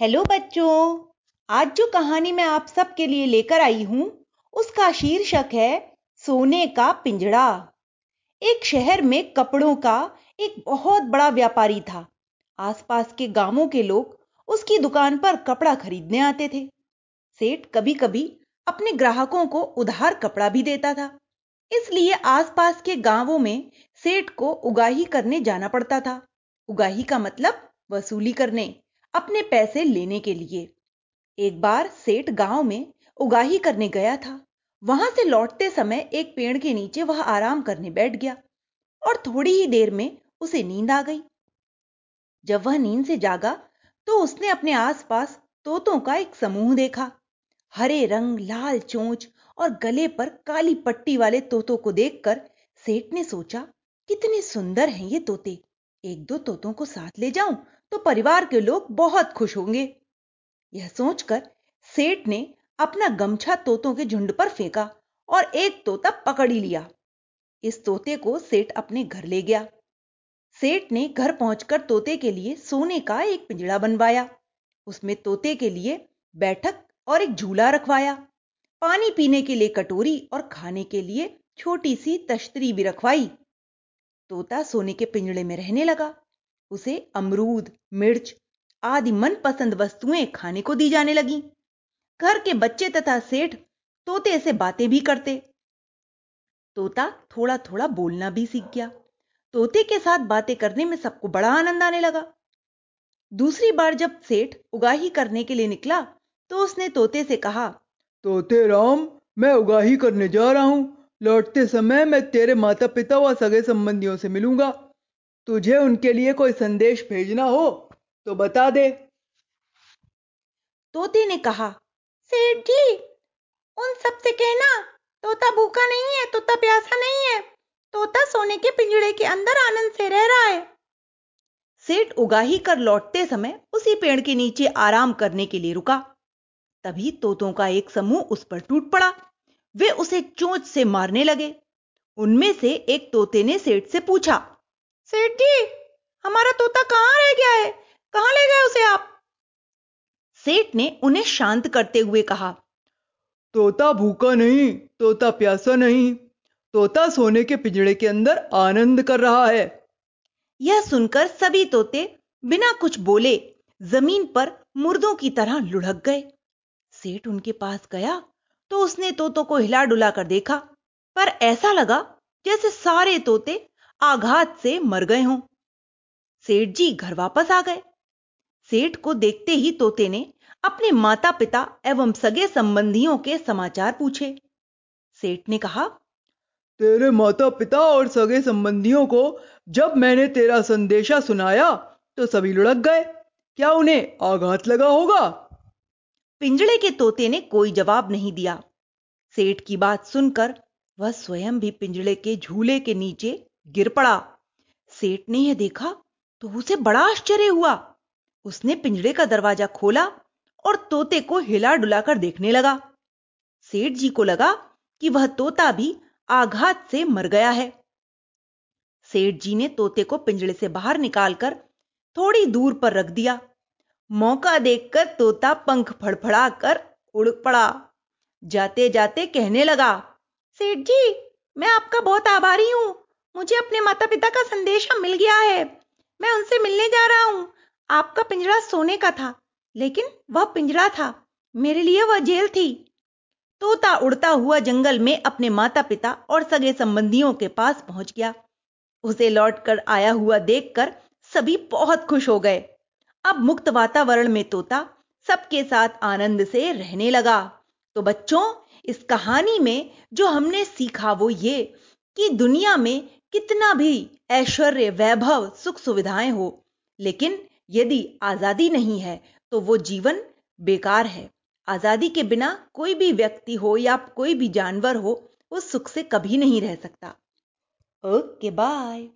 Hello बच्चों, आज जो कहानी मैं आप सबके लिए लेकर आई हूँ, उसका शीर्षक है सोने का पिंजड़ा। एक शहर में कपड़ों का एक बहुत बड़ा व्यापारी था। आसपास के गाँवों के लोग उसकी दुकान पर कपड़ा खरीदने आते थे। सेठ कभी कभी अपने ग्राहकों को उधार कपड़ा भी देता था। इसलिए आसपास के गाँवों में सेठ को उगाही करने जाना पड़ता था। उगाही का मतलब वसूली करने। अपने पैसे लेने के लिए। एक बार सेठ गाँव में उगाही करने गया था। वहाँ से लौटते समय एक पेड़ के नीचे वह आराम करने बैठ गया और थोड़ी ही देर में उसे नींद आ गई। जब वह नींद से जागा तो उसने अपने आसपास तोतों का एक समूह देखा। हरे रंग, लाल चोंच और गले पर काली पट्टी वाले तोतों को देखकर सेठ ने सोचा, कितने सुंदर हैं ये तोते। एक दो तोतों को साथ ले जाऊँ तो परिवार के लोग बहुत खुश होंगे। यह सोचकर सेठ ने अपना गमछा तोतों के झुंड पर फेंका और एक तोता पकड़ ही लिया। इस तोते को सेठ अपने घर ले गया। सेठ ने घर पहुंचकर तोते के लिए सोने का एक पिंजड़ा बनवाया। उसमें तोते के लिए बैठक और एक झूला रखवाया। पानी पीने के लिए कटोरी और खाने के लिए छोटी सी तश्तरी भी रखवाई। तोता सोने के पिंजड़े में रहने लगा। उसे अमरूद, मिर्च आदि मनपसंद वस्तुएँ खाने को दी जाने लगी। घर के बच्चे तथा सेठ तोते से बातें भी करते। तोता थोड़ा थोड़ा बोलना भी सीख गया। तोते के साथ बातें करने में सबको बड़ा आनंद आने लगा। दूसरी बार जब सेठ उगाही करने के लिए निकला तो उसने तोते से कहा, तोते राम, मैं उगाही करने जा रहा हूँ। लौटते समय मैं तेरे माता पिता व सगे संबंधियों से मिलूँगा। तुझे उनके लिए कोई संदेश भेजना हो तो बता दे। तोते ने कहा, सेठ जी, उन सबसे कहना, तोता भूखा नहीं है, तोता प्यासा नहीं है, तोता सोने के पिंजड़े के अंदर आनंद से रह रहा है। सेठ उगाही कर लौटते समय उसी पेड़ के नीचे आराम करने के लिए रुका। तभी तोतों का एक समूह उस पर टूट पड़ा। वे उसे चोंच से मारने लगे। उनमें से एक तोते ने सेठ से पूछा सेठ जी हमारा तोता कहाँ रह गया है? कहाँ ले गए उसे आप? सेठ ने उन्हें शांत करते हुए कहा तोता भूखा नहीं तोता प्यासा नहीं तोता सोने के पिंजड़े के अंदर आनंद कर रहा है। यह सुनकर सभी तोते बिना कुछ बोले ज़मीन पर मुर्दों की तरह लुढ़क गए। सेठ उनके पास गया तो उसने तोतों को हिला डुला कर देखा, पर ऐसा लगा जैसे सारे तोते आघात से मर गए हों। सेठ जी घर वापस आ गए। सेठ को देखते ही तोते ने अपने माता पिता एवं सगे संबंधियों के समाचार पूछे। सेठ ने कहा, तेरे माता पिता और सगे संबंधियों को जब मैंने तेरा संदेशा सुनाया तो सभी लुढ़क गए। क्या उन्हें आघात लगा होगा? पिंजड़े के तोते ने कोई जवाब नहीं दिया। सेठ की बात सुनकर वह स्वयं भी पिंजड़े के झूले के नीचे गिर पड़ा। सेठ ने यह देखा तो उसे बड़ा आश्चर्य हुआ। उसने पिंजड़े का दरवाज़ा खोला और तोते को हिला डुलाकर देखने लगा। सेठ जी को लगा कि वह तोता भी आघात से मर गया है। सेठ जी ने तोते को पिंजड़े से बाहर निकालकर थोड़ी दूर पर रख दिया। मौका देखकर तोता पंख फड़फड़ाकर उड़ पड़ा। जाते जाते कहने लगा, सेठ जी, मैं आपका बहुत आभारी हूँ। मुझे अपने माता पिता का संदेश मिल गया है। मैं उनसे मिलने जा रहा हूँ। आपका पिंजरा सोने का था, लेकिन वह पिंजरा था। मेरे लिए वह जेल थी। तोता उड़ता हुआ जंगल में अपने माता पिता और सगे संबंधियों के पास पहुँच गया। उसे लौटकर आया हुआ देखकर सभी बहुत खुश हो गए। अब मुक्त वातावरण में तोता सबके साथ आनंद से रहने लगा। तो बच्चों, इस कहानी में जो हमने सीखा वो ये कि दुनिया में कितना भी ऐश्वर्य, वैभव, सुख सुविधाएँ हो, लेकिन यदि आज़ादी नहीं है तो वो जीवन बेकार है। आज़ादी के बिना कोई भी व्यक्ति हो या कोई भी जानवर हो, वो सुख से कभी नहीं रह सकता। Okay, bye.